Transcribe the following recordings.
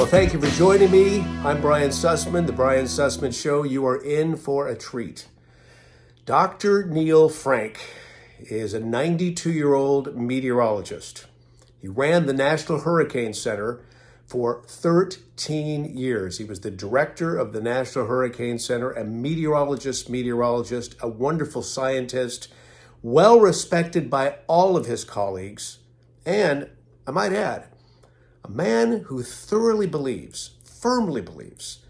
Well, thank you for joining me. I'm Brian Sussman, The Brian Sussman Show. You are in for a treat. Dr. Neil Frank is a 92 year old meteorologist. He ran the National Hurricane Center for 13 years. He was the director of the National Hurricane Center, a meteorologist, meteorologist, a wonderful scientist, well respected by all of his colleagues, and I might add, a man who thoroughly believes, firmly believes,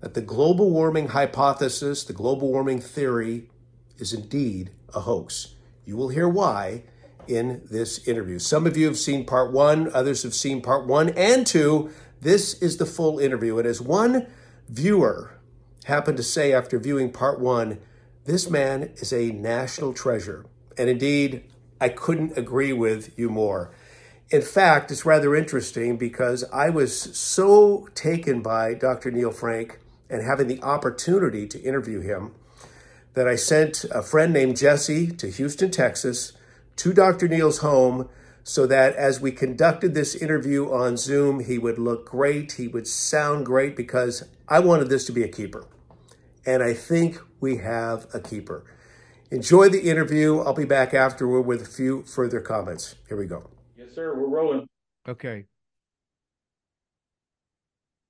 that the global warming hypothesis, the global warming theory, is indeed a hoax. You will hear why in this interview. Some of you have seen part one, others have seen part one and two. This is the full interview. And as one viewer happened to say after viewing part one, this man is a national treasure. And indeed, I couldn't agree with you more. In fact, it's rather interesting because I was so taken by Dr. Neil Frank and having the opportunity to interview him that I sent a friend named Jesse to Houston, Texas, to Dr. Neil's home so that as we conducted this interview on Zoom, he would look great, he would sound great because I wanted this to be a keeper. And I think we have a keeper. Enjoy the interview. I'll be back afterward with a few further comments. Here we go sir. We're rolling. Okay.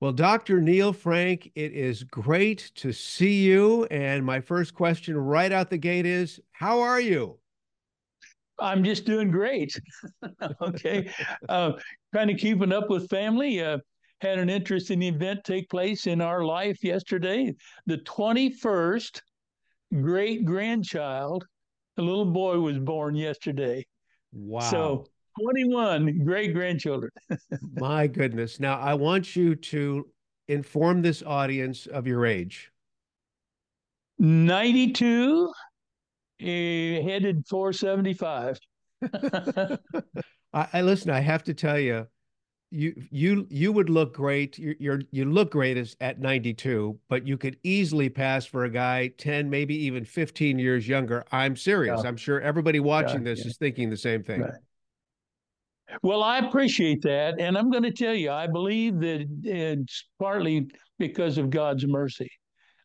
Well, Dr. Neil Frank, it is great to see you. And my first question right out the gate is How are you? I'm just doing great. okay. Uh, kind of keeping up with family. Uh, had an interesting event take place in our life yesterday. The 21st great grandchild, a little boy was born yesterday. Wow. So 21 great grandchildren. My goodness. Now, I want you to inform this audience of your age. 92, uh, headed 475. I, I listen, I have to tell you, you you you would look great. You you're you look great as at 92, but you could easily pass for a guy 10, maybe even 15 years younger. I'm serious. Yeah. I'm sure everybody watching yeah, this yeah. is thinking the same thing. Right. Well, I appreciate that. And I'm going to tell you, I believe that it's partly because of God's mercy.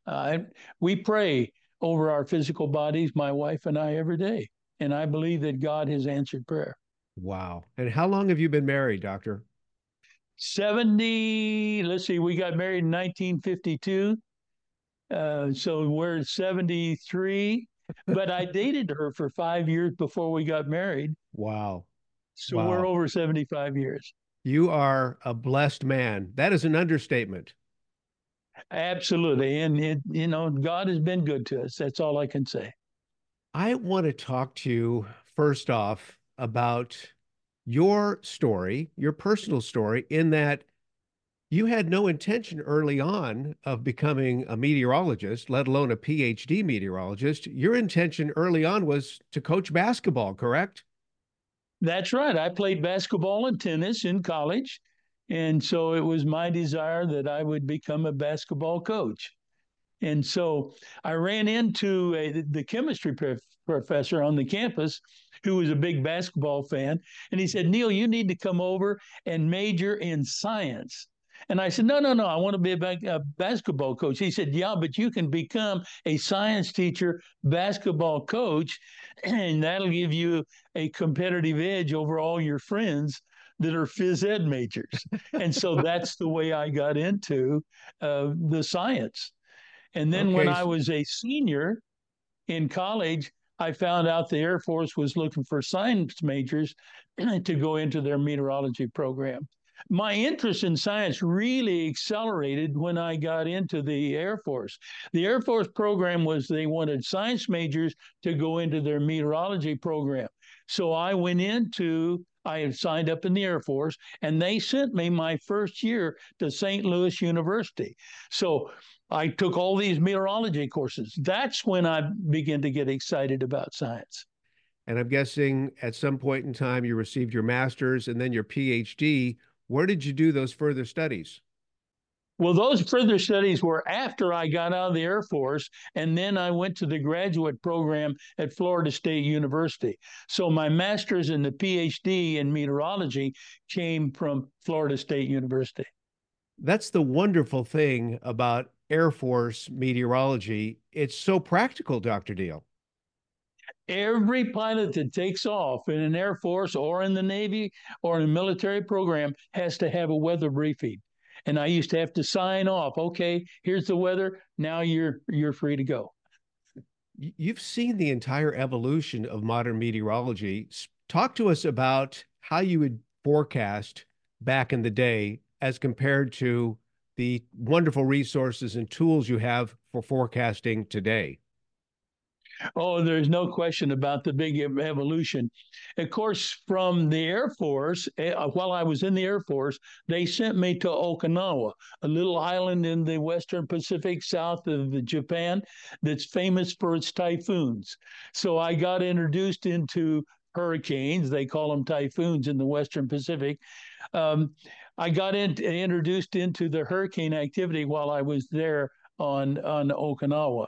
Uh, we pray over our physical bodies, my wife and I, every day. And I believe that God has answered prayer. Wow. And how long have you been married, Doctor? 70, let's see, we got married in 1952. Uh, so we're 73. but I dated her for five years before we got married. Wow. So wow. we're over 75 years. You are a blessed man. That is an understatement. Absolutely. And, it, you know, God has been good to us. That's all I can say. I want to talk to you first off about your story, your personal story, in that you had no intention early on of becoming a meteorologist, let alone a PhD meteorologist. Your intention early on was to coach basketball, correct? That's right. I played basketball and tennis in college. And so it was my desire that I would become a basketball coach. And so I ran into a, the chemistry prof- professor on the campus who was a big basketball fan. And he said, Neil, you need to come over and major in science. And I said, no, no, no, I want to be a, a, basketball coach. He said, yeah, but you can become a science teacher, basketball coach, and that'll give you a competitive edge over all your friends that are phys ed majors. and so that's the way I got into uh, the science. And then okay. when I was a senior in college, I found out the Air Force was looking for science majors to go into their meteorology program my interest in science really accelerated when I got into the Air Force. The Air Force program was they wanted science majors to go into their meteorology program. So I went into I had signed up in the Air Force, and they sent me my first year to St. Louis University. So I took all these meteorology courses. That's when I began to get excited about science. And I'm guessing at some point in time you received your master's and then your PhD. Where did you do those further studies? Well, those further studies were after I got out of the Air Force, and then I went to the graduate program at Florida State University. So my master's and the PhD in meteorology came from Florida State University. That's the wonderful thing about Air Force meteorology. It's so practical, Dr. Neil. Every pilot that takes off in an Air Force or in the Navy or in a military program has to have a weather briefing. And I used to have to sign off. Okay, here's the weather. Now you're you're free to go. You've seen the entire evolution of modern meteorology. Talk to us about how you would forecast back in the day as compared to the wonderful resources and tools you have for forecasting today. Oh, there's no question about the big evolution. Of course, from the Air Force, eh, while I was in the Air Force, they sent me to Okinawa, a little island in the Western Pacific south of Japan that's famous for its typhoons. So I got introduced into hurricanes. They call them typhoons in the Western Pacific. Um, I got in, introduced into the hurricane activity while I was there on on Okinawa,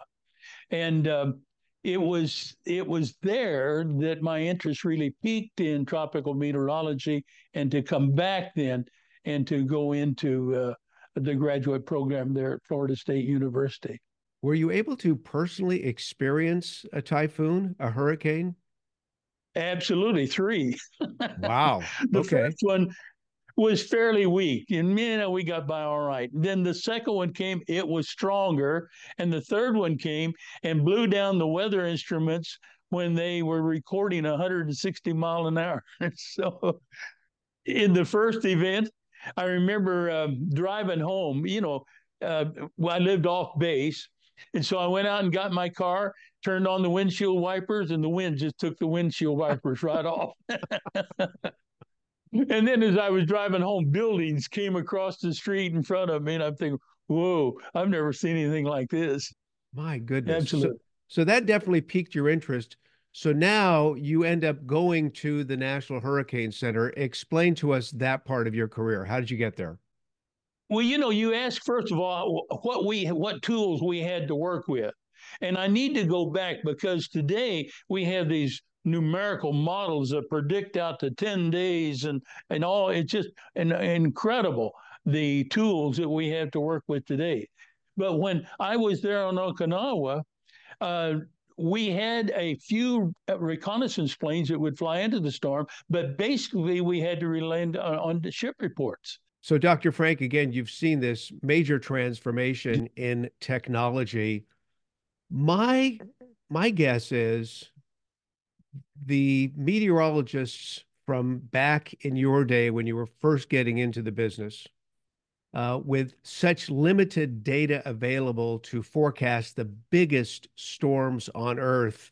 and um, it was it was there that my interest really peaked in tropical meteorology and to come back then and to go into uh, the graduate program there at Florida State University. Were you able to personally experience a typhoon, a hurricane? Absolutely, three. Wow. the okay. first one was fairly weak, and you know we got by all right. Then the second one came; it was stronger, and the third one came and blew down the weather instruments when they were recording 160 mile an hour. so, in the first event, I remember uh, driving home. You know, uh, I lived off base, and so I went out and got my car, turned on the windshield wipers, and the wind just took the windshield wipers right off. and then as I was driving home, buildings came across the street in front of me, and I'm thinking, "Whoa, I've never seen anything like this." My goodness! Absolutely. So, so that definitely piqued your interest. So now you end up going to the National Hurricane Center. Explain to us that part of your career. How did you get there? Well, you know, you ask first of all what we what tools we had to work with. And I need to go back because today we have these numerical models that predict out to 10 days and and all it's just an, incredible the tools that we have to work with today. But when i was there on okinawa uh, we had a few reconnaissance planes that would fly into the storm but basically we had to rely on, on the ship reports. So dr frank again you've seen this major transformation in technology. My my guess is the meteorologists from back in your day when you were first getting into the business, uh, with such limited data available to forecast the biggest storms on Earth,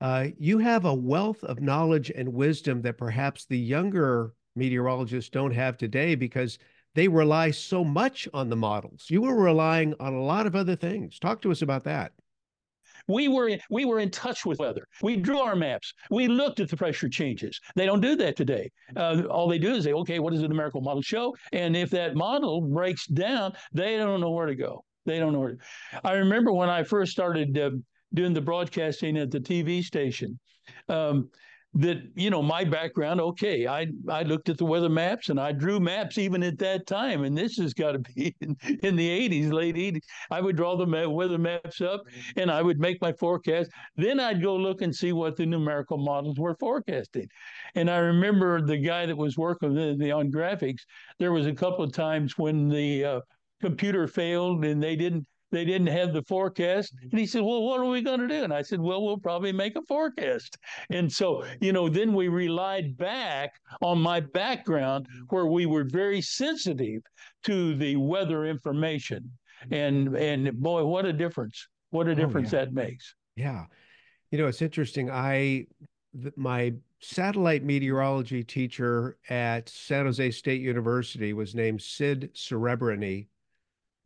uh, you have a wealth of knowledge and wisdom that perhaps the younger meteorologists don't have today because they rely so much on the models. You were relying on a lot of other things. Talk to us about that. We were in, we were in touch with weather. We drew our maps. We looked at the pressure changes. They don't do that today. Uh, all they do is say, okay, what does the numerical model show? And if that model breaks down, they don't know where to go. They don't know where. To... I remember when I first started uh, doing the broadcasting at the TV station. Um, that you know my background okay i i looked at the weather maps and i drew maps even at that time and this has got to be in, in, the 80s late 80s i would draw the weather maps up and i would make my forecast. Then i'd go look and see what the numerical models were forecasting. And i remember the guy that was working the, the on graphics there was a couple of times when the uh, computer failed and they didn't they didn't have the forecast. Mm-hmm. And he said, Well, what are we going to do? And I said, Well, we'll probably make a forecast. And so, you know, then we relied back on my background mm-hmm. where we were very sensitive to the weather information. Mm-hmm. And and boy, what a difference. What a oh, difference oh, yeah. that makes. Yeah. You know, it's interesting. I my satellite meteorology teacher at San Jose State University was named Sid Cerebrini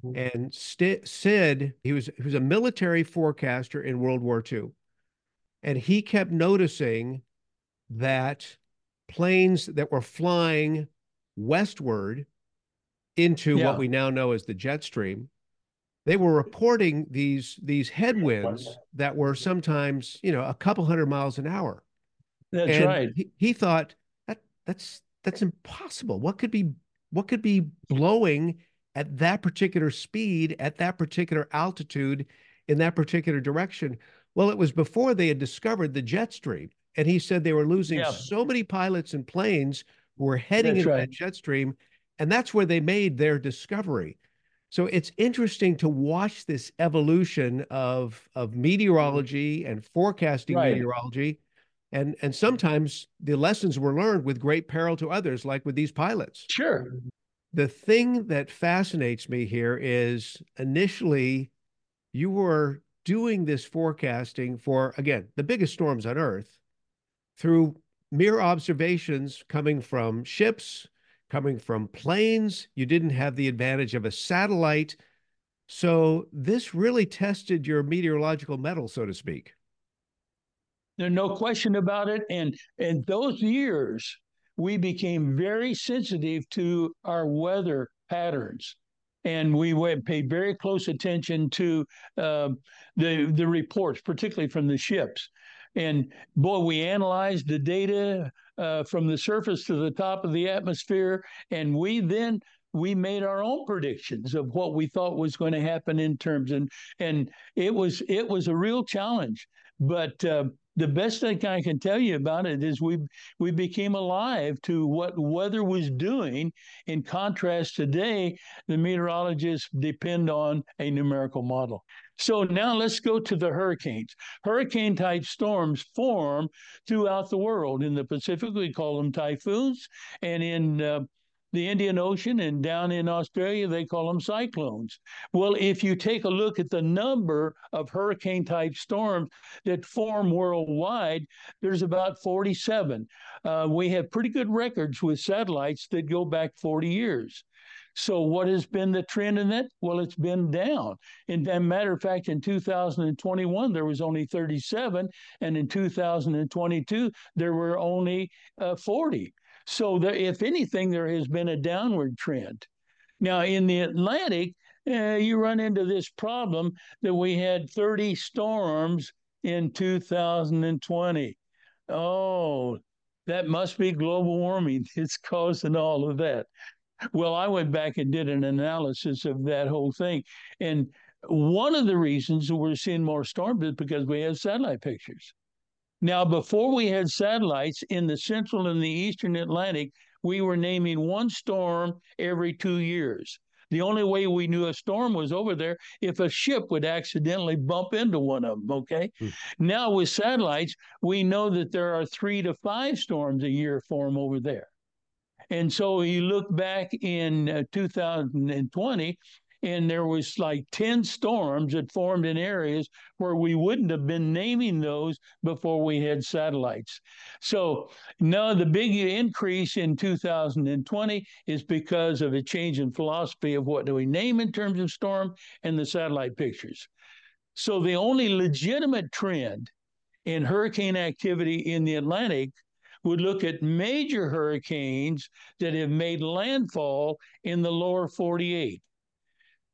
Mm-hmm. and St- Sid, he was he was a military forecaster in World War II, and he kept noticing that planes that were flying westward into yeah. what we now know as the jet stream, they were reporting these these headwinds that were sometimes you know a couple hundred miles an hour. That's and right. He, he thought that that's that's impossible. What could be what could be blowing at that particular speed, at that particular altitude, in that particular direction. Well, it was before they had discovered the jet stream. And he said they were losing yeah. so many pilots and planes who were heading that's into right. that jet stream. And that's where they made their discovery. So it's interesting to watch this evolution of, of meteorology and forecasting right. meteorology. And, and sometimes the lessons were learned with great peril to others, like with these pilots. Sure. The thing that fascinates me here is initially you were doing this forecasting for, again, the biggest storms on Earth through mere observations coming from ships, coming from planes. You didn't have the advantage of a satellite. So this really tested your meteorological mettle, so to speak. There's no question about it. And in those years, we became very sensitive to our weather patterns. And we paid very close attention to uh, the the reports, particularly from the ships. And boy, we analyzed the data uh, from the surface to the top of the atmosphere, and we then we made our own predictions of what we thought was going to happen in terms and and it was it was a real challenge but uh, the best thing I can tell you about it is we we became alive to what weather was doing. In contrast, today the meteorologists depend on a numerical model. So now let's go to the hurricanes. Hurricane type storms form throughout the world. In the Pacific, we call them typhoons, and in uh, the Indian Ocean and down in Australia, they call them cyclones. Well, if you take a look at the number of hurricane type storms that form worldwide, there's about 47. Uh, we have pretty good records with satellites that go back 40 years. So what has been the trend in that? Well, it's been down. And a matter of fact, in 2021 there was only 37, and in 2022 there were only uh, 40. So if anything, there has been a downward trend. Now in the Atlantic, uh, you run into this problem that we had 30 storms in 2020. Oh, that must be global warming. It's causing all of that. Well, I went back and did an analysis of that whole thing. And one of the reasons we're seeing more storms is because we have satellite pictures. Now, before we had satellites in the central and the eastern Atlantic, we were naming one storm every two years. The only way we knew a storm was over there if a ship would accidentally bump into one of them. Okay. Hmm. Now, with satellites, we know that there are three to five storms a year form over there. And so you look back in uh, 2020, and there was like 10 storms that formed in areas where we wouldn't have been naming those before we had satellites. So now the big increase in 2020 is because of a change in philosophy of what do we name in terms of storm and the satellite pictures. So the only legitimate trend in hurricane activity in the Atlantic would look at major hurricanes that have made landfall in the lower 48.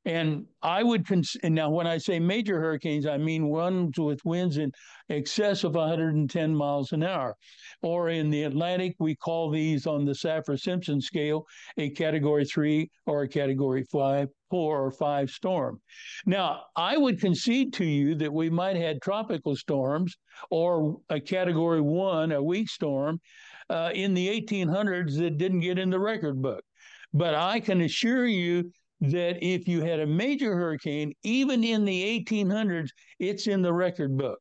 And I would cons- and now when I say major hurricanes, I mean ones with winds in excess of 110 miles an hour. Or in the Atlantic, we call these on the Saffir Simpson scale a category three or a category five, four or five storm. Now, I would concede to you that we might have tropical storms or a category one, a weak storm, uh, in the 1800s that didn't get in the record book. But I can assure you that if you had a major hurricane, even in the 1800s, it's in the record book.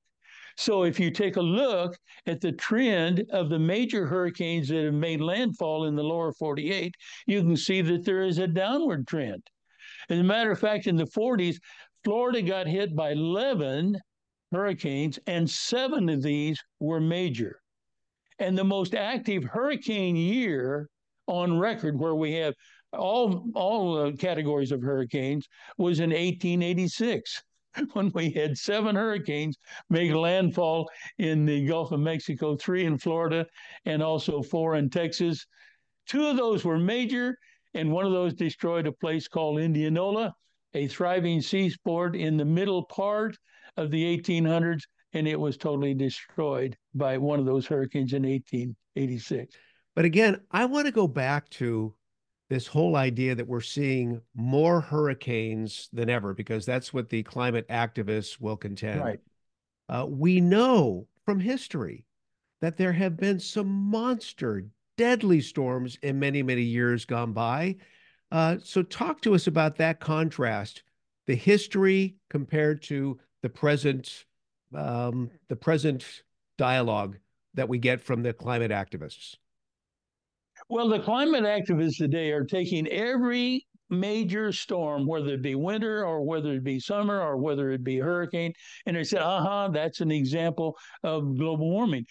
So if you take a look at the trend of the major hurricanes that have made landfall in the lower 48, you can see that there is a downward trend. As a matter of fact, in the 40s, Florida got hit by 11 hurricanes, and seven of these were major. And the most active hurricane year on record, where we have all all uh, categories of hurricanes was in 1886 when we had seven hurricanes make landfall in the Gulf of Mexico, three in Florida, and also four in Texas. Two of those were major, and one of those destroyed a place called Indianola, a thriving seaport in the middle part of the 1800s, and it was totally destroyed by one of those hurricanes in 1886. But again, I want to go back to this whole idea that we're seeing more hurricanes than ever, because that's what the climate activists will contend. Right. Uh, we know from history that there have been some monster, deadly storms in many, many years gone by. Uh, so, talk to us about that contrast, the history compared to the present, um, the present dialogue that we get from the climate activists. Well, the climate activists today are taking every major storm, whether it be winter or whether it be summer or whether it be hurricane, and they said, aha, that's an example of global warming.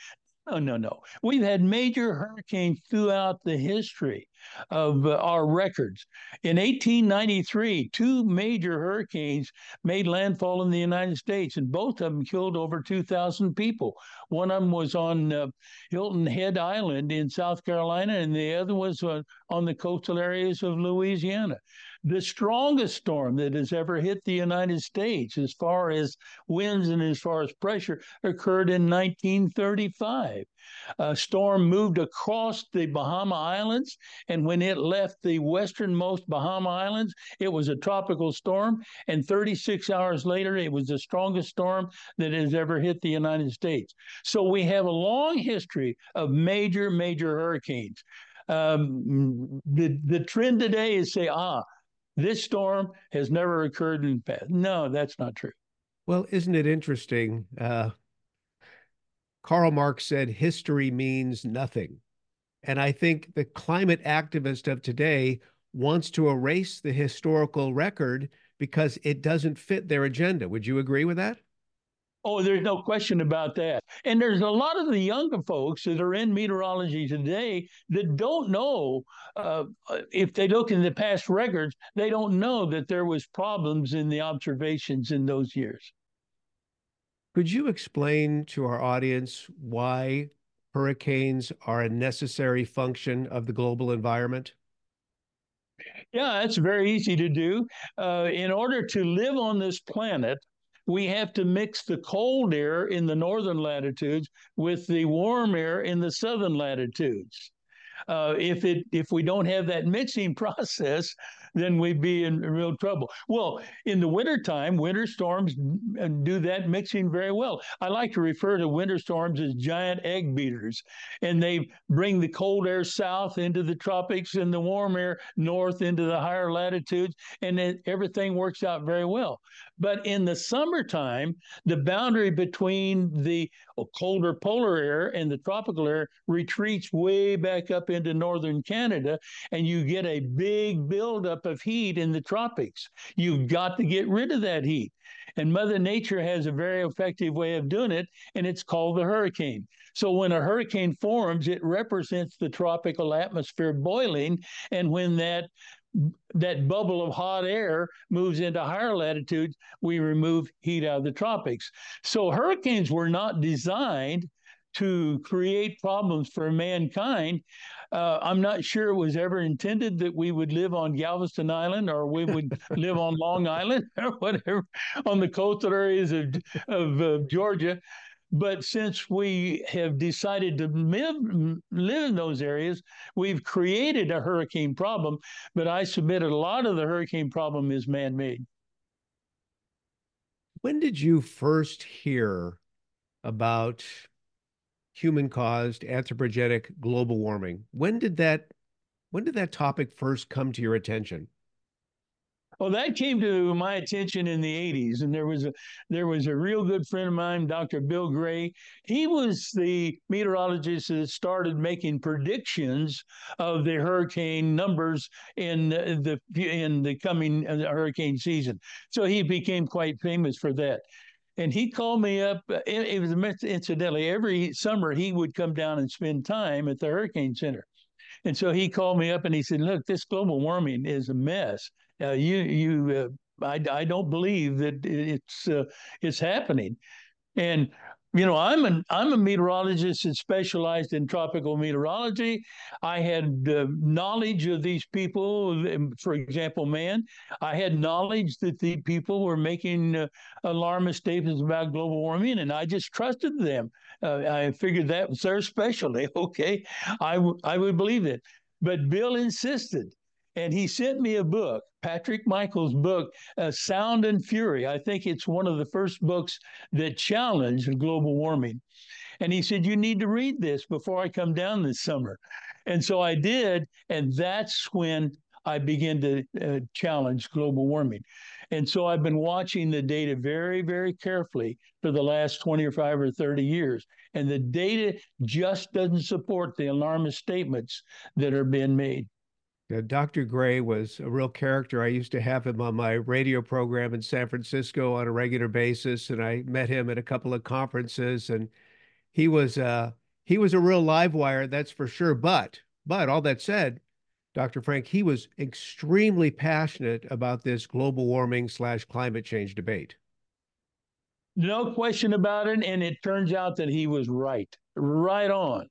No, no, no. We've had major hurricanes throughout the history of uh, our records. In 1893, two major hurricanes made landfall in the United States, and both of them killed over 2,000 people. One of them was on uh, Hilton Head Island in South Carolina, and the other was uh, on the coastal areas of Louisiana the strongest storm that has ever hit the United States, as far as winds and as far as pressure, occurred in 1935. A storm moved across the Bahama Islands, and when it left the westernmost Bahama Islands, it was a tropical storm. And 36 hours later, it was the strongest storm that has ever hit the United States. So we have a long history of major, major hurricanes. Um, the the trend today is say, ah, this storm has never occurred in the past. No, that's not true. Well, isn't it interesting? Uh, Karl Marx said history means nothing. And I think the climate activist of today wants to erase the historical record because it doesn't fit their agenda. Would you agree with that? Oh, there's no question about that. And there's a lot of the younger folks that are in meteorology today that don't know uh, if they look in the past records, they don't know that there was problems in the observations in those years. Could you explain to our audience why hurricanes are a necessary function of the global environment? Yeah, that's very easy to do. Uh, in order to live on this planet, we have to mix the cold air in the northern latitudes with the warm air in the southern latitudes. Uh, if it if we don't have that mixing process, then we'd be in real trouble. Well, in the wintertime, winter storms do that mixing very well. I like to refer to winter storms as giant egg beaters, and they bring the cold air south into the tropics and the warm air north into the higher latitudes, and everything works out very well. But in the summertime, the boundary between the oh, colder polar air and the tropical air retreats way back up into northern Canada, and you get a big buildup of heat in the tropics. You've got to get rid of that heat. And Mother Nature has a very effective way of doing it, and it's called the hurricane. So when a hurricane forms, it represents the tropical atmosphere boiling. And when that that bubble of hot air moves into higher latitudes, we remove heat out of the tropics. So hurricanes were not designed to create problems for mankind. Uh, I'm not sure it was ever intended that we would live on Galveston Island or we would live on Long Island or whatever on the coastal areas of, of uh, Georgia. But since we have decided to live, live in those areas, we've created a hurricane problem. But I submitted a lot of the hurricane problem is man made. When did you first hear about human caused anthropogenic global warming? When did that when did that topic first come to your attention? Well, that came to my attention in the 80s, and there was a there was a real good friend of mine, Dr. Bill Gray. He was the meteorologist that started making predictions of the hurricane numbers in the in the coming uh, hurricane season. So he became quite famous for that. And he called me up. Uh, it, it was incidentally every summer he would come down and spend time at the Hurricane Center. And so he called me up and he said, "Look, this global warming is a mess. Uh, you you uh, I, I don't believe that it's uh, it's happening." And you know, I'm an I'm a meteorologist that specialized in tropical meteorology. I had uh, knowledge of these people. Um, for example, man, I had knowledge that the people were making uh, alarmist statements about global warming, and I just trusted them. Uh, I figured that was their specialty. Okay, I, w- I would believe it. But Bill insisted. And he sent me a book, Patrick Michaels' book, uh, Sound and Fury. I think it's one of the first books that challenged global warming. And he said, You need to read this before I come down this summer. And so I did. And that's when I began to uh, challenge global warming. And so I've been watching the data very, very carefully for the last 25 or 30 years. And the data just doesn't support the alarmist statements that are being made. Dr. Gray was a real character. I used to have him on my radio program in San Francisco on a regular basis, and I met him at a couple of conferences, and he was uh, he was a real live wire, that's for sure. But but all that said, Dr. Frank, he was extremely passionate about this global warming slash climate change debate. No question about it, and it turns out that he was right, right on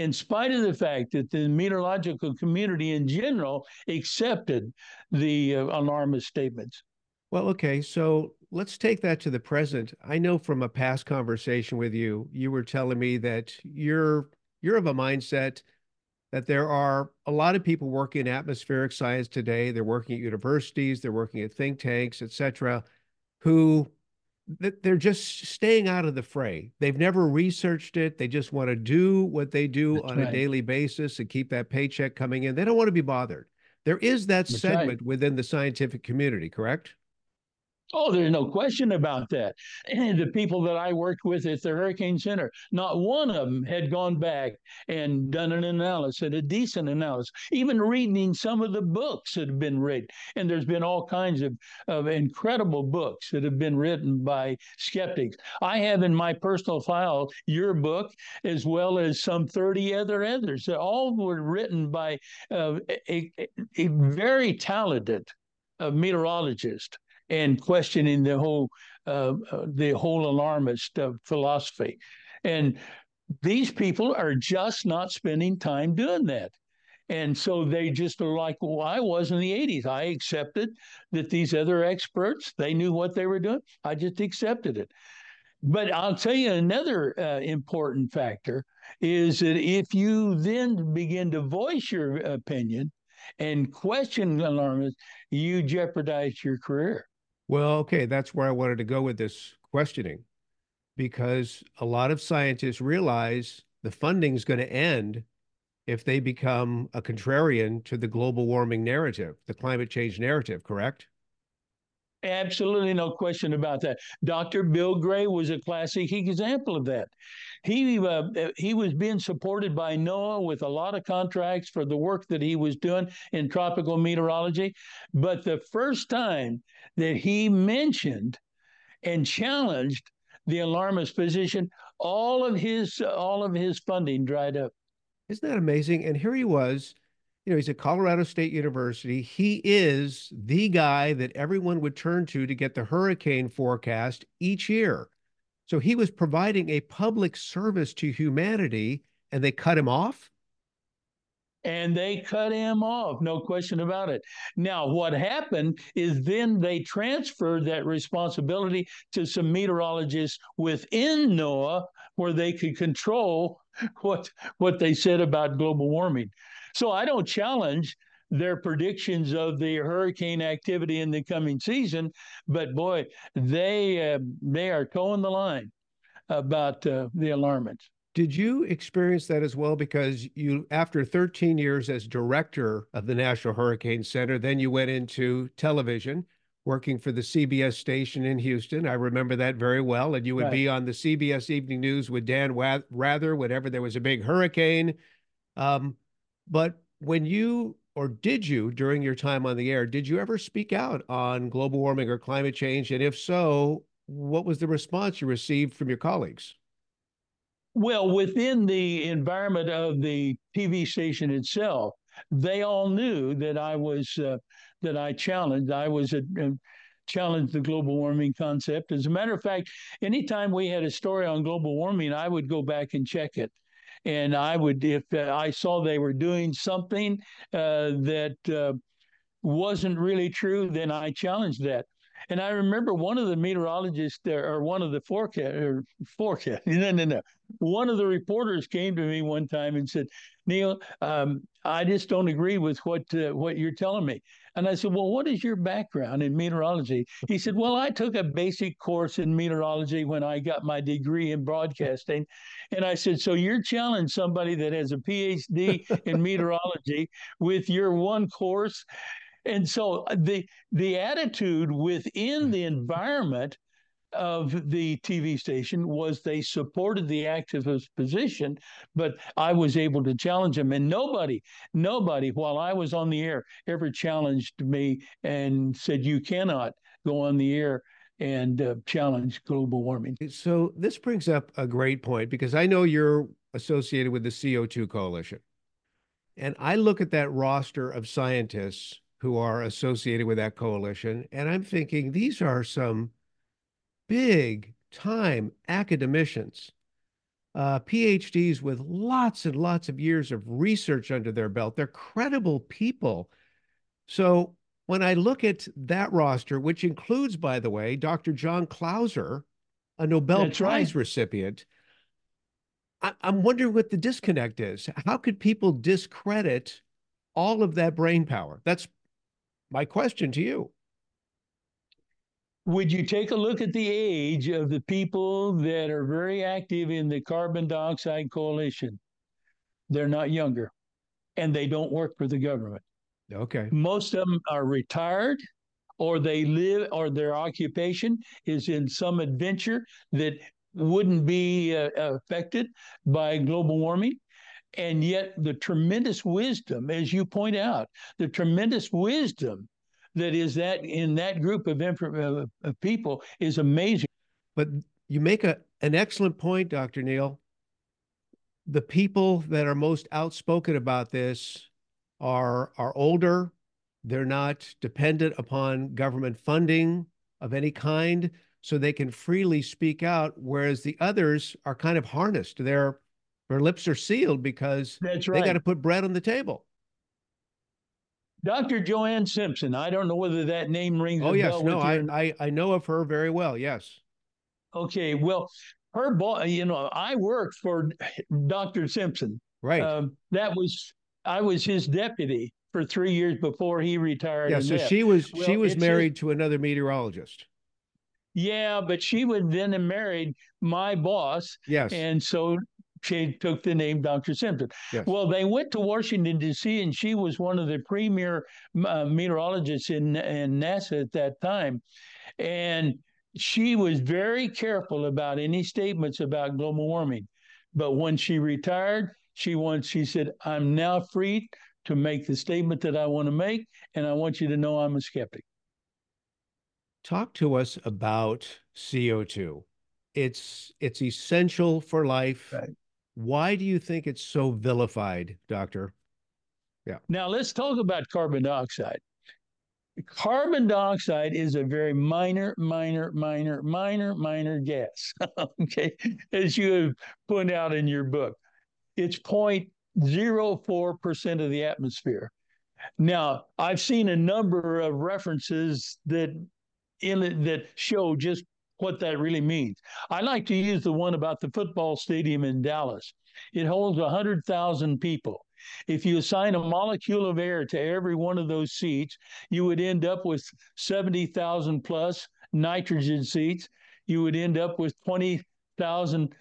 in spite of the fact that the meteorological community in general accepted the uh, alarmist statements. Well, okay, so let's take that to the present. I know from a past conversation with you, you were telling me that you're you're of a mindset that there are a lot of people working in atmospheric science today. They're working at universities, they're working at think tanks, et cetera, who they're just staying out of the fray. They've never researched it. They just want to do what they do That's on right. a daily basis and keep that paycheck coming in. They don't want to be bothered. There is that That's segment right. within the scientific community, correct? Oh, there's no question about that. And the people that I worked with at the Hurricane Center, not one of them had gone back and done an analysis, a decent analysis, even reading some of the books that have been written. And there's been all kinds of, of incredible books that have been written by skeptics. I have in my personal file your book, as well as some 30 other others that all were written by uh, a, a, very talented uh, meteorologist and questioning the whole uh, uh, the whole alarmist uh, philosophy. And these people are just not spending time doing that. And so they just are like, well, I was in the 80s. I accepted that these other experts, they knew what they were doing. I just accepted it. But I'll tell you another uh, important factor is that if you then begin to voice your opinion and question alarmists, you jeopardize your career. Well, okay, that's where I wanted to go with this questioning because a lot of scientists realize the funding is going to end if they become a contrarian to the global warming narrative, the climate change narrative, correct? Absolutely no question about that. Dr. Bill Gray was a classic example of that. He uh, he was being supported by NOAA with a lot of contracts for the work that he was doing in tropical meteorology, but the first time that he mentioned and challenged the alarmist position, all of his all of his funding dried up. Isn't that amazing? And here he was you know, he's at Colorado State University. He is the guy that everyone would turn to to get the hurricane forecast each year. So he was providing a public service to humanity and they cut him off? And they cut him off, no question about it. Now, what happened is then they transferred that responsibility to some meteorologists within NOAA where they could control what what they said about global warming. So I don't challenge their predictions of the hurricane activity in the coming season, but boy, they uh, they are toeing the line about uh, the alarmants. Did you experience that as well? Because you, after 13 years as director of the National Hurricane Center, then you went into television, working for the CBS station in Houston. I remember that very well. And you would right. be on the CBS Evening News with Dan Rather whenever there was a big hurricane. Um, but when you, or did you, during your time on the air, did you ever speak out on global warming or climate change? And if so, what was the response you received from your colleagues? Well, within the environment of the TV station itself, they all knew that I was uh, that I challenged. I was a, a challenged the global warming concept. As a matter of fact, anytime we had a story on global warming, I would go back and check it and I would, if uh, I saw they were doing something uh, that uh, wasn't really true, then I challenged that. And I remember one of the meteorologists there, or one of the forecast, or forecast, no, no, no. One of the reporters came to me one time and said, Neil, um, I just don't agree with what uh, what you're telling me. And I said, Well, what is your background in meteorology? He said, Well, I took a basic course in meteorology when I got my degree in broadcasting. And I said, So you're challenging somebody that has a PhD in meteorology with your one course? And so the the attitude within the environment of the TV station was they supported the activist position, but I was able to challenge them. And nobody, nobody, while I was on the air, ever challenged me and said, you cannot go on the air and uh, challenge global warming. So this brings up a great point because I know you're associated with the CO2 Coalition. And I look at that roster of scientists who are associated with that coalition, and I'm thinking these are some big time academicians, uh, PhDs with lots and lots of years of research under their belt. They're credible people. So when I look at that roster, which includes, by the way, Dr. John Clauser, a Nobel That's Prize right. recipient, I- I'm wondering what the disconnect is. How could people discredit all of that brain power? That's my question to you would you take a look at the age of the people that are very active in the carbon dioxide coalition? They're not younger and they don't work for the government. Okay. Most of them are retired or they live or their occupation is in some adventure that wouldn't be uh, affected by global warming. And yet, the tremendous wisdom, as you point out, the tremendous wisdom that is that in that group of, inf- of people is amazing. But you make a an excellent point, Dr. Neil. The people that are most outspoken about this are are older. They're not dependent upon government funding of any kind, so they can freely speak out. Whereas the others are kind of harnessed. Their their lips are sealed because That's right. they got to put bread on the table. Dr. Joanne Simpson. I don't know whether that name rings. A bell. Oh yes, no, I, I I know of her very well. Yes. Okay, well, her boy, you know, I worked for Dr. Simpson. Right. Um, that was I was his deputy for three years before he retired. Yeah, so left. she was well, she was married to another meteorologist. Yeah, but she was then married my boss. Yes. And so she took the name Dr. Simpson. Yes. Well, they went to Washington, D.C., and she was one of the premier uh, meteorologists in, in NASA at that time. And she was very careful about any statements about global warming. But when she retired, she once she said, I'm now free to make the statement that I want to make, and I want you to know I'm a skeptic. Talk to us about CO2. It's it's essential for life. Right. Why do you think it's so vilified, Doctor? Yeah. Now let's talk about carbon dioxide. Carbon dioxide is a very minor, minor, minor, minor, minor gas. okay, as you have pointed out in your book, it's 0.04% of the atmosphere. Now, I've seen a number of references that in that show just what that really means. I like to use the one about the football stadium in Dallas. It holds 100,000 people. If you assign a molecule of air to every one of those seats, you would end up with 70,000 plus nitrogen seats. You would end up with 20,000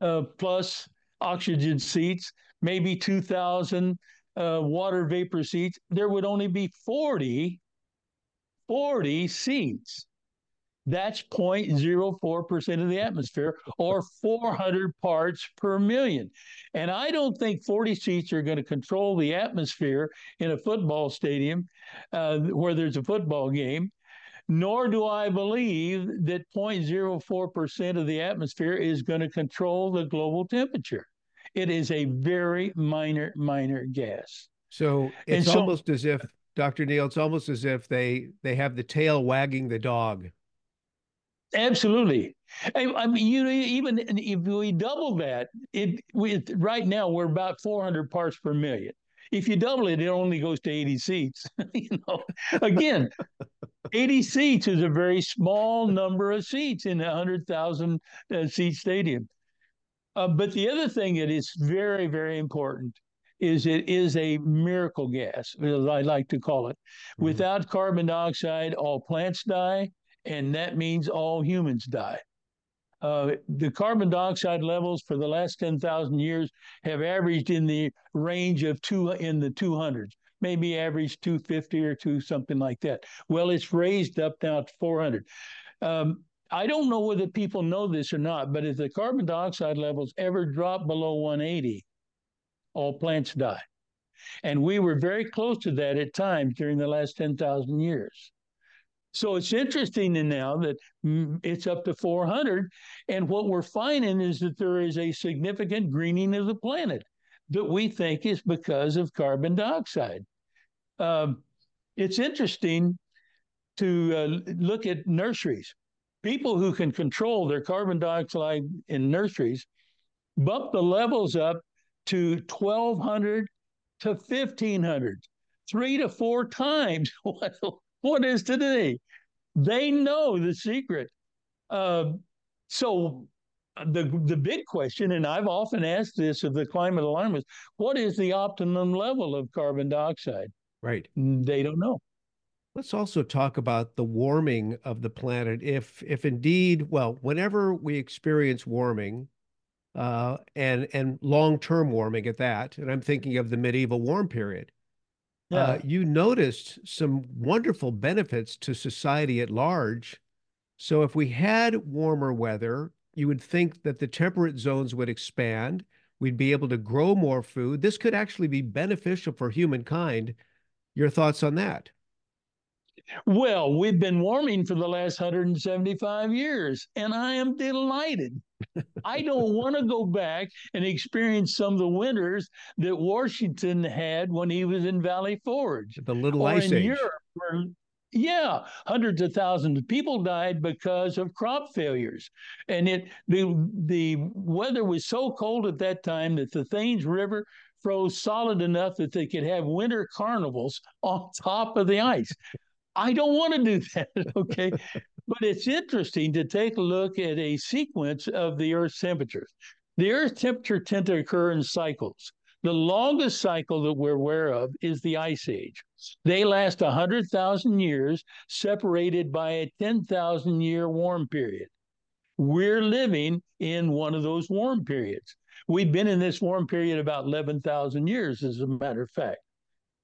uh, plus oxygen seats, maybe 2,000 uh, water vapor seats. There would only be 40, 40 seats. That's 0.04% of the atmosphere or 400 parts per million. And I don't think 40 seats are going to control the atmosphere in a football stadium uh, where there's a football game. Nor do I believe that 0.04% of the atmosphere is going to control the global temperature. It is a very minor, minor gas. So it's so, almost as if, Dr. Neil, it's almost as if they they have the tail wagging the dog Absolutely. I, I, mean, you know, even if we double that, it we, right now we're about 400 parts per million. If you double it, it only goes to 80 seats. you know, again, 80 seats is a very small number of seats in a 100,000 uh, seat stadium. Uh, but the other thing that is very, very important is it is a miracle gas, as I like to call it. Mm-hmm. Without carbon dioxide, all plants die, and that means all humans die. Uh, the carbon dioxide levels for the last 10,000 years have averaged in the range of two in the 200s, maybe average 250 or two something like that. Well, it's raised up now to 400. Um, I don't know whether people know this or not, but if the carbon dioxide levels ever drop below 180, all plants die. And we were very close to that at times during the last 10,000 years. So it's interesting now that it's up to 400. And what we're finding is that there is a significant greening of the planet that we think is because of carbon dioxide. Um, it's interesting to uh, look at nurseries people who can control their carbon dioxide in nurseries bump the levels up to 1200 to 1500 three to four times what, what is today they know the secret uh, so the the big question and i've often asked this of the climate alarmists what is the optimum level of carbon dioxide right they don't know Let's also talk about the warming of the planet. If, if indeed, well, whenever we experience warming, uh, and and long-term warming at that, and I'm thinking of the medieval warm period. Yeah. Uh, you noticed some wonderful benefits to society at large. So if we had warmer weather, you would think that the temperate zones would expand. We'd be able to grow more food. This could actually be beneficial for humankind. Your thoughts on that? Well, we've been warming for the last 175 years, and I am delighted. I don't want to go back and experience some of the winters that Washington had when he was in Valley Forge. The Little Ice Age. Europe, where, yeah, hundreds of thousands of people died because of crop failures, and it the the weather was so cold at that time that the Thames River froze solid enough that they could have winter carnivals on top of the ice. I don't want to do that. Okay. But it's interesting to take a look at a sequence of the Earth's temperatures. The Earth's temperature tend to occur in cycles. The longest cycle that we're aware of is the Ice Age. They last 100,000 years, separated by a 10,000 year warm period. We're living in one of those warm periods. We've been in this warm period about 11,000 years, as a matter of fact.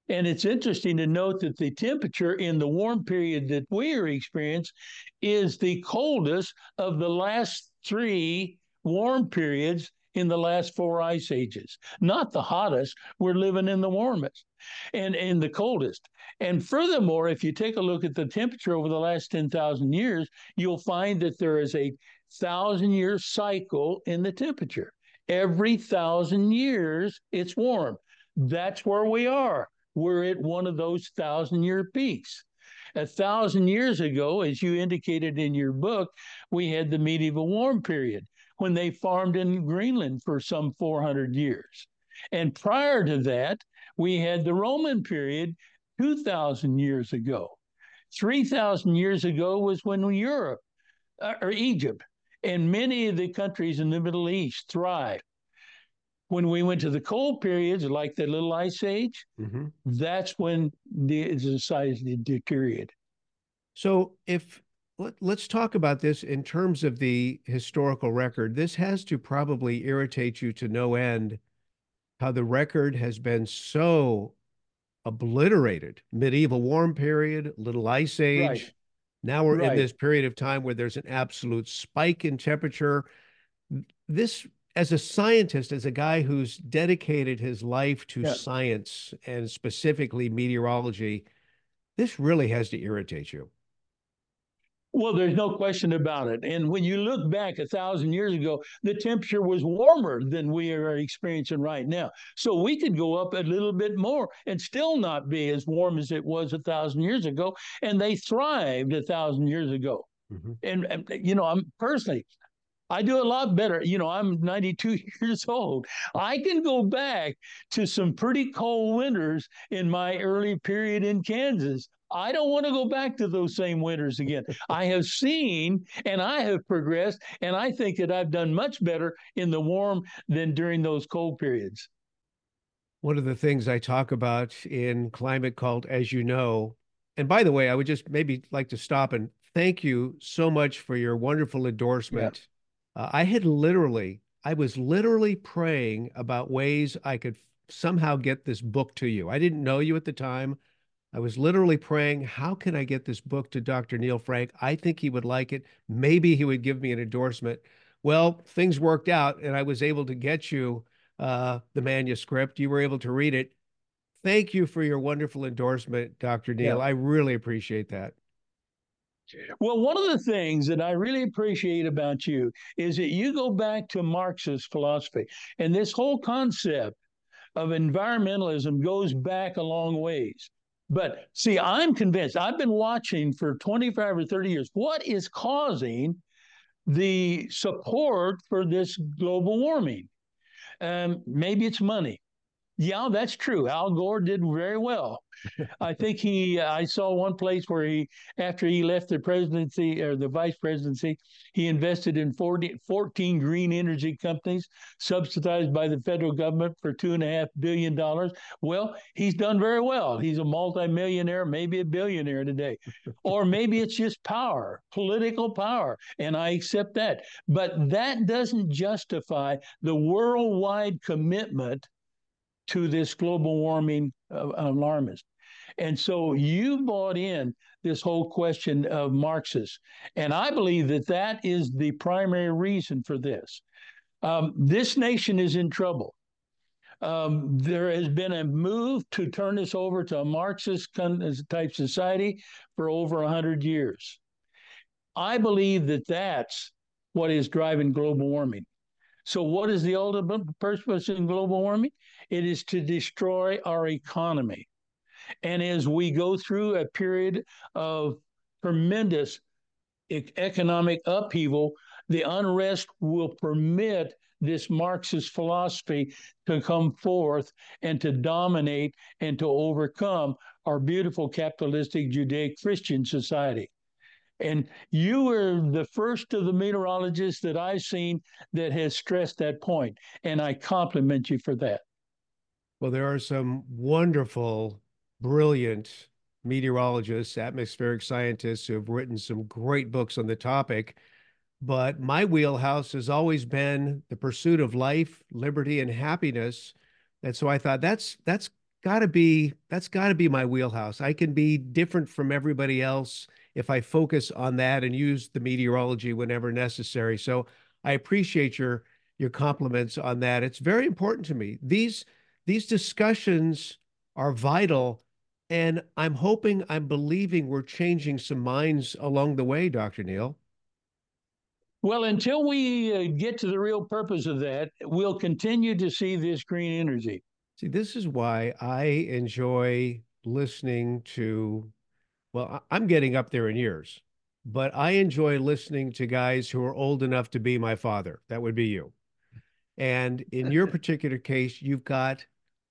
And it's interesting to note that the temperature in the warm period that we are experiencing is the coldest of the last three warm periods in the last four ice ages. Not the hottest, we're living in the warmest and in the coldest. And furthermore, if you take a look at the temperature over the last 10,000 years, you'll find that there is a thousand year cycle in the temperature. Every thousand years, it's warm. That's where we are we're at one of those thousand year peaks. A thousand years ago, as you indicated in your book, we had the medieval warm period when they farmed in Greenland for some 400 years. And prior to that, we had the Roman period 2,000 years ago. 3,000 years ago was when Europe uh, or Egypt and many of the countries in the Middle East thrived when we went to the cold periods, like the little ice age, mm-hmm. that's when the society deteriorated. So, if let, us talk about this in terms of the historical record, this has to probably irritate you to no end how the record has been so obliterated. Medieval warm period, little ice age. Right. Now we're right. in this period of time where there's an absolute spike in temperature. This as a scientist, as a guy who's dedicated his life to yeah. science and specifically meteorology, this really has to irritate you. Well, there's no question about it. And when you look back a thousand years ago, the temperature was warmer than we are experiencing right now. So we could go up a little bit more and still not be as warm as it was a thousand years ago. And they thrived a thousand years ago. Mm-hmm. And, and, you know, I'm personally, I do a lot better. You know, I'm 92 years old. I can go back to some pretty cold winters in my early period in Kansas. I don't want to go back to those same winters again. I have seen and I have progressed, and I think that I've done much better in the warm than during those cold periods. One of the things I talk about in Climate Cult, as you know, and by the way, I would just maybe like to stop and thank you so much for your wonderful endorsement. Uh, I had literally, I was literally praying about ways I could somehow get this book to you. I didn't know you at the time. I was literally praying, how can I get this book to Dr. Neil Frank? I think he would like it. Maybe he would give me an endorsement. Well, things worked out, and I was able to get you uh, the manuscript. You were able to read it. Thank you for your wonderful endorsement, Dr. Neil. Yeah. I really appreciate that. Well, one of the things that I really appreciate about you is that you go back to Marxist philosophy. And this whole concept of environmentalism goes back a long ways. But see, I'm convinced, I've been watching for 25 or 30 years, what is causing the support for this global warming? Um, maybe it's money. Yeah, that's true. Al Gore did very well. I think he, I saw one place where he, after he left the presidency or the vice presidency, he invested in 40, 14 green energy companies subsidized by the federal government for two and a half billion dollars. Well, he's done very well. He's a multimillionaire, maybe a billionaire today. or maybe it's just power, political power. And I accept that. But that doesn't justify the worldwide commitment to this global warming uh, alarmist. And so you bought in this whole question of Marxists. And I believe that that is the primary reason for this. Um, this nation is in trouble. Um, there has been a move to turn this over to a Marxist type society for over 100 years. I believe that that's what is driving global warming. So, what is the ultimate purpose in global warming? It is to destroy our economy. And as we go through a period of tremendous economic upheaval, the unrest will permit this Marxist philosophy to come forth and to dominate and to overcome our beautiful capitalistic Judaic Christian society. And you were the first of the meteorologists that I've seen that has stressed that point, and I compliment you for that. Well, there are some wonderful brilliant meteorologists, atmospheric scientists who have written some great books on the topic. But my wheelhouse has always been the pursuit of life, liberty, and happiness. And so I thought that's that's got to be that's got to be my wheelhouse. I can be different from everybody else if I focus on that and use the meteorology whenever necessary. So I appreciate your your compliments on that. It's very important to me. These these discussions are vital and I'm hoping, I'm believing we're changing some minds along the way, Dr. Neil. Well, until we uh, get to the real purpose of that, we'll continue to see this green energy. See, this is why I enjoy listening to, well, I'm getting up there in years, but I enjoy listening to guys who are old enough to be my father. That would be you. And in your particular case, you've got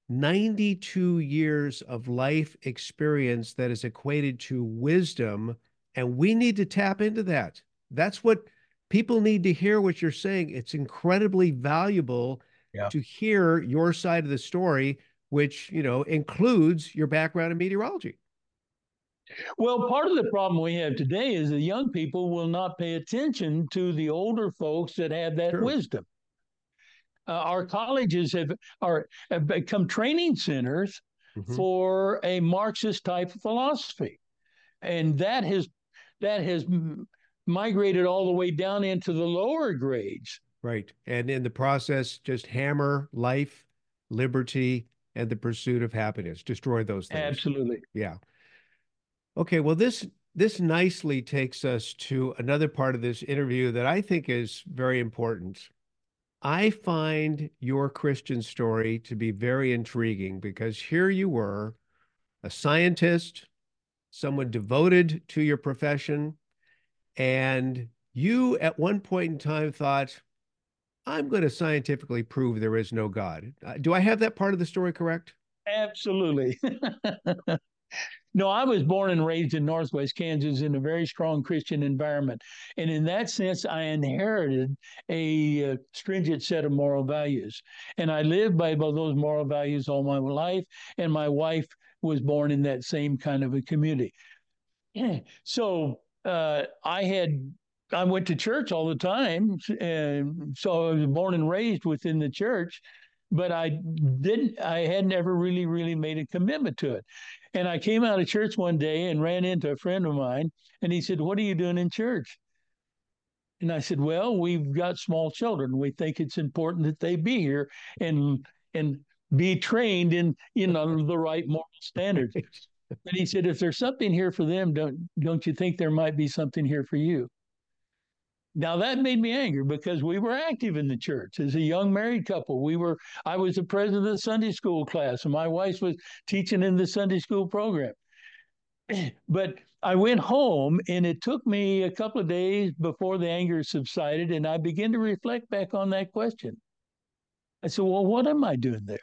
92 years of life experience that is equated to wisdom. And we need to tap into that. That's what people need to hear what you're saying. It's incredibly valuable yeah. to hear your side of the story, which, you know, includes your background in meteorology. Well, part of the problem we have today is the young people will not pay attention to the older folks that have that True. wisdom uh, our colleges have are have become training centers mm-hmm. for a Marxist type of philosophy, and that has that has migrated all the way down into the lower grades. Right, and in the process, just hammer life, liberty, and the pursuit of happiness. Destroy those things. Absolutely. Yeah. Okay. Well, this this nicely takes us to another part of this interview that I think is very important. I find your Christian story to be very intriguing because here you were, a scientist, someone devoted to your profession, and you at one point in time thought, I'm going to scientifically prove there is no God. Uh, do I have that part of the story correct? Absolutely. no, I was born and raised in Northwest Kansas in a very strong Christian environment. And in that sense, I inherited a uh, stringent set of moral values. And I lived by those moral values all my life. And my wife was born in that same kind of a community. So uh, I had I went to church all the time, and so I was born and raised within the church, but I didn't. I had never really, really made a commitment to it. And I came out of church one day and ran into a friend of mine, and he said, "What are you doing in church?" And I said, "Well, we've got small children. We think it's important that they be here and and be trained in you know the right moral standards." and he said, "If there's something here for them, don't don't you think there might be something here for you?" Now that made me angry because we were active in the church as a young married couple. We were I was the president of the Sunday school class and my wife was teaching in the Sunday school program. But I went home and it took me a couple of days before the anger subsided and I began to reflect back on that question. I said, "Well, what am I doing there?"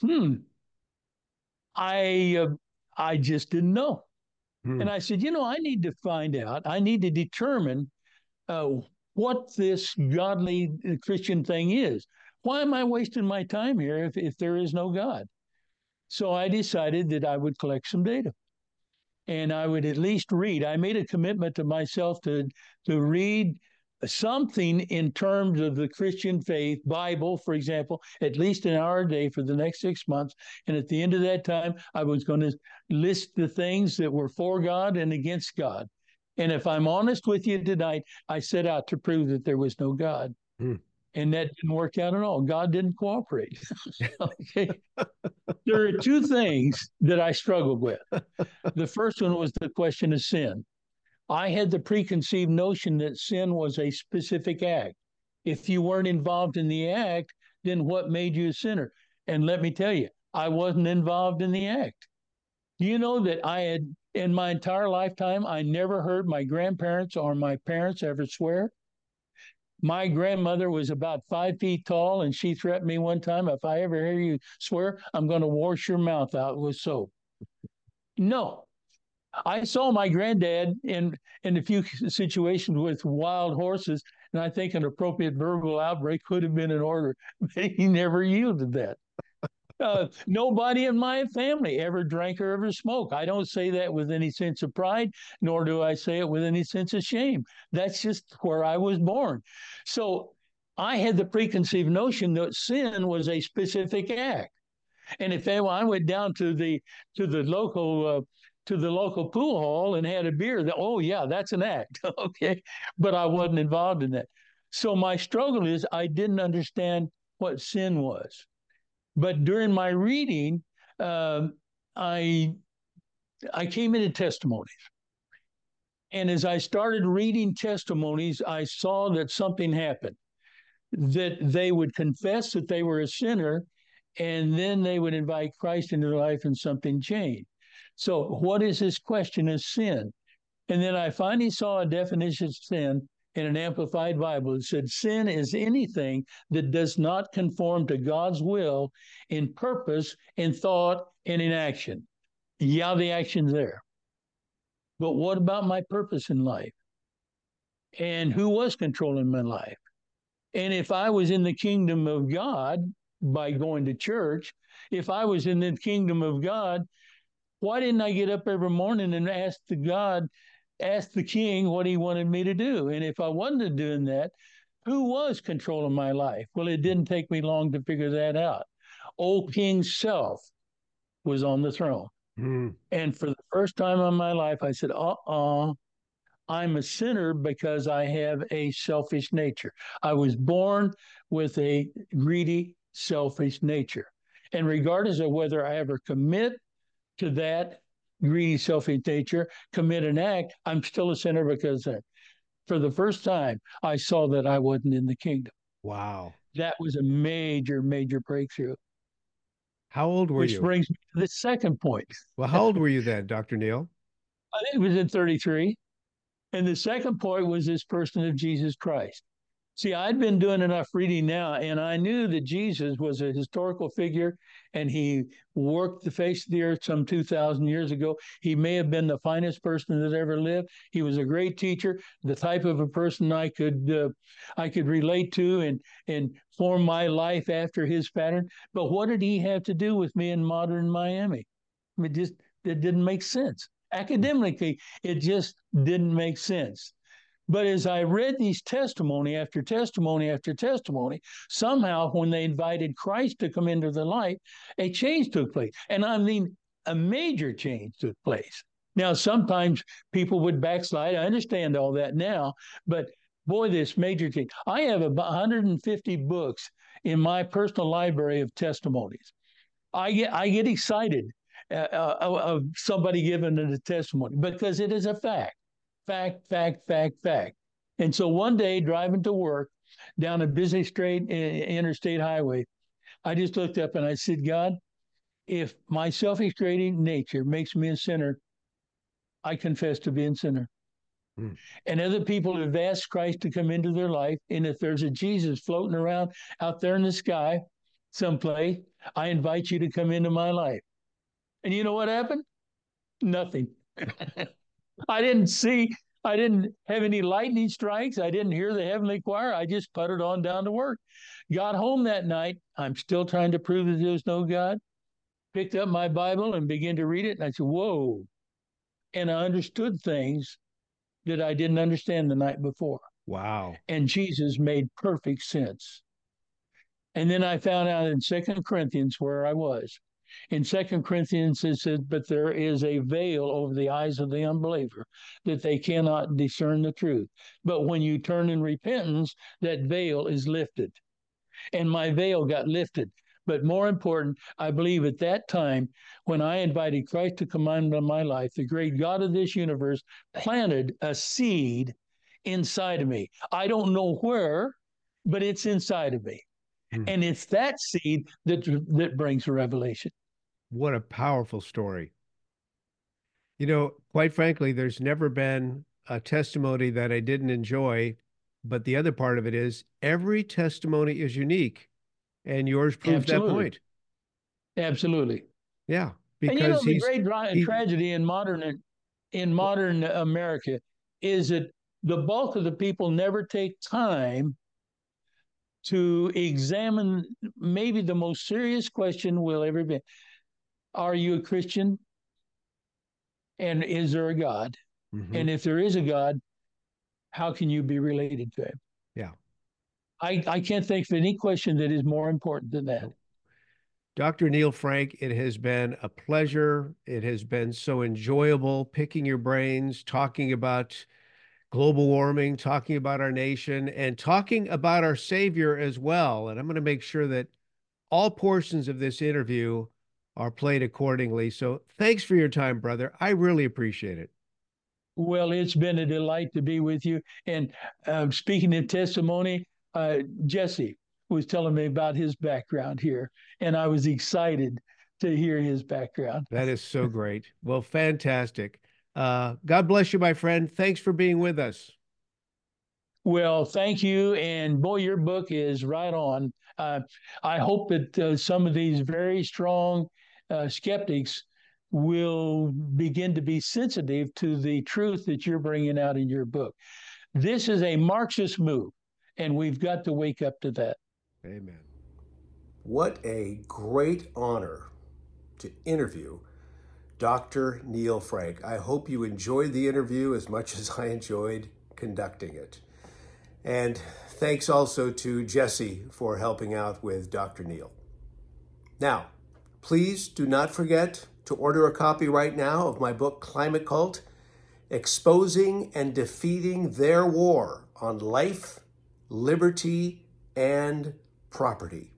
Hmm. I uh, I just didn't know. Hmm. And I said, you know, I need to find out. I need to determine uh, what this godly uh, Christian thing is. Why am I wasting my time here if, if there is no God? So I decided that I would collect some data and I would at least read. I made a commitment to myself to, to read something in terms of the Christian faith, Bible, for example, at least an hour a day for the next six months. And at the end of that time, I was going to list the things that were for God and against God. And if I'm honest with you tonight, I set out to prove that there was no God. Hmm. And that didn't work out at all. God didn't cooperate. okay. there are two things that I struggled with. The first one was the question of sin. I had the preconceived notion that sin was a specific act. If you weren't involved in the act, then what made you a sinner? And let me tell you, I wasn't involved in the act. Do you know that I had, in my entire lifetime, I never heard my grandparents or my parents ever swear? My grandmother was about five feet tall, and she threatened me one time if I ever hear you swear, I'm going to wash your mouth out with soap. No, I saw my granddad in in a few situations with wild horses, and I think an appropriate verbal outbreak could have been in order, but he never yielded that. Uh, nobody in my family ever drank or ever smoked. I don't say that with any sense of pride, nor do I say it with any sense of shame. That's just where I was born. So I had the preconceived notion that sin was a specific act. And if I went down to the to the local uh, to the local pool hall and had a beer, oh, yeah, that's an act. okay. But I wasn't involved in that. So my struggle is I didn't understand what sin was. But during my reading, um, I I came into testimonies. And as I started reading testimonies, I saw that something happened, that they would confess that they were a sinner, and then they would invite Christ into their life and something changed. So, what is this question of sin? And then I finally saw a definition of sin in an amplified Bible. It said, Sin is anything that does not conform to God's will in purpose, in thought, and in action. Yeah, the action's there. But what about my purpose in life? And who was controlling my life? And if I was in the kingdom of God by going to church, if I was in the kingdom of God why didn't I get up every morning and ask the God, ask the king what he wanted me to do? And if I wasn't doing that, who was controlling my life? Well, it didn't take me long to figure that out. Old King Self was on the throne. Mm. And for the first time in my life, I said, uh uh-uh, uh, I'm a sinner because I have a selfish nature. I was born with a greedy, selfish nature. And regardless of whether I ever commit to that greedy, selfish nature, commit an act, I'm still a sinner because for the first time, I saw that I wasn't in the kingdom. Wow. That was a major, major breakthrough. How old were Which you? Which brings me to the second point. Well, how old were you then, Dr. Neil? I think it was in 33. And the second point was this person of Jesus Christ. See, I'd been doing enough reading now, and I knew that Jesus was a historical figure and he worked the face of the earth some 2,000 years ago. He may have been the finest person that ever lived. He was a great teacher, the type of a person I could uh, I could relate to and, and form my life after his pattern. But what did he have to do with me in modern Miami? I mean, just it didn't make sense. Academically, it just didn't make sense. But as I read these testimony after testimony after testimony, somehow when they invited Christ to come into their life, a change took place. And I mean, a major change took place. Now, sometimes people would backslide. I understand all that now, but boy, this major change. I have about 150 books in my personal library of testimonies. I get I get excited uh, uh, of somebody giving a testimony because it is a fact fact, fact, fact, fact. And so one day driving to work down a busy straight interstate highway, I just looked up and I said, God, if my selfish creating nature makes me a sinner, I confess to being a sinner. Hmm. And other people have asked Christ to come into their life. And if there's a Jesus floating around out there in the sky someplace, I invite you to come into my life. And you know what happened? Nothing. I didn't see, I didn't have any lightning strikes. I didn't hear the heavenly choir. I just putted on down to work. Got home that night. I'm still trying to prove that there's no God. Picked up my Bible and began to read it. And I said, Whoa. And I understood things that I didn't understand the night before. Wow. And Jesus made perfect sense. And then I found out in Second Corinthians where I was. In Second Corinthians, it says, But there is a veil over the eyes of the unbeliever, that they cannot discern the truth. But when you turn in repentance, that veil is lifted. And my veil got lifted. But more important, I believe at that time, when I invited Christ to come into my life, the great God of this universe planted a seed inside of me. I don't know where, but it's inside of me. Mm. And it's that seed that that brings revelation. What a powerful story. You know, quite frankly, there's never been a testimony that I didn't enjoy, but the other part of it is every testimony is unique, and yours proves Absolutely. that point. Absolutely. Yeah, because and you know the great dra- tragedy in modern in modern America is that the bulk of the people never take time to examine maybe the most serious question we'll ever be Are you a Christian? And is there a God? Mm-hmm. And if there is a God, how can you be related to him? Yeah. I, I can't think of any question that is more important than that. Dr. Neil Frank, it has been a pleasure. It has been so enjoyable picking your brains, talking about global warming, talking about our nation, and talking about our Savior as well. And I'm going to make sure that all portions of this interview are played accordingly. So thanks for your time, brother. I really appreciate it. Well, it's been a delight to be with you. And uh, speaking of testimony, uh, Jesse was telling me about his background here, and I was excited to hear his background. That is so great. Well, fantastic. Uh, God bless you, my friend. Thanks for being with us. Well, thank you. And boy, your book is right on. Uh, I hope that uh, some of these very strong uh, skeptics will begin to be sensitive to the truth that you're bringing out in your book. This is a Marxist move, and we've got to wake up to that. Amen. What a great honor to interview Dr. Neil Frank. I hope you enjoyed the interview as much as I enjoyed conducting it. And thanks also to Jesse for helping out with Dr. Neil. Now, please do not forget to order a copy right now of my book, Climate Cult Exposing and Defeating Their War on Life, Liberty, and Property.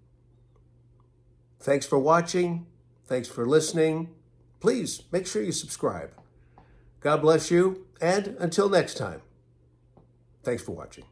Thanks for watching. Thanks for listening please make sure you subscribe. God bless you, and until next time, thanks for watching.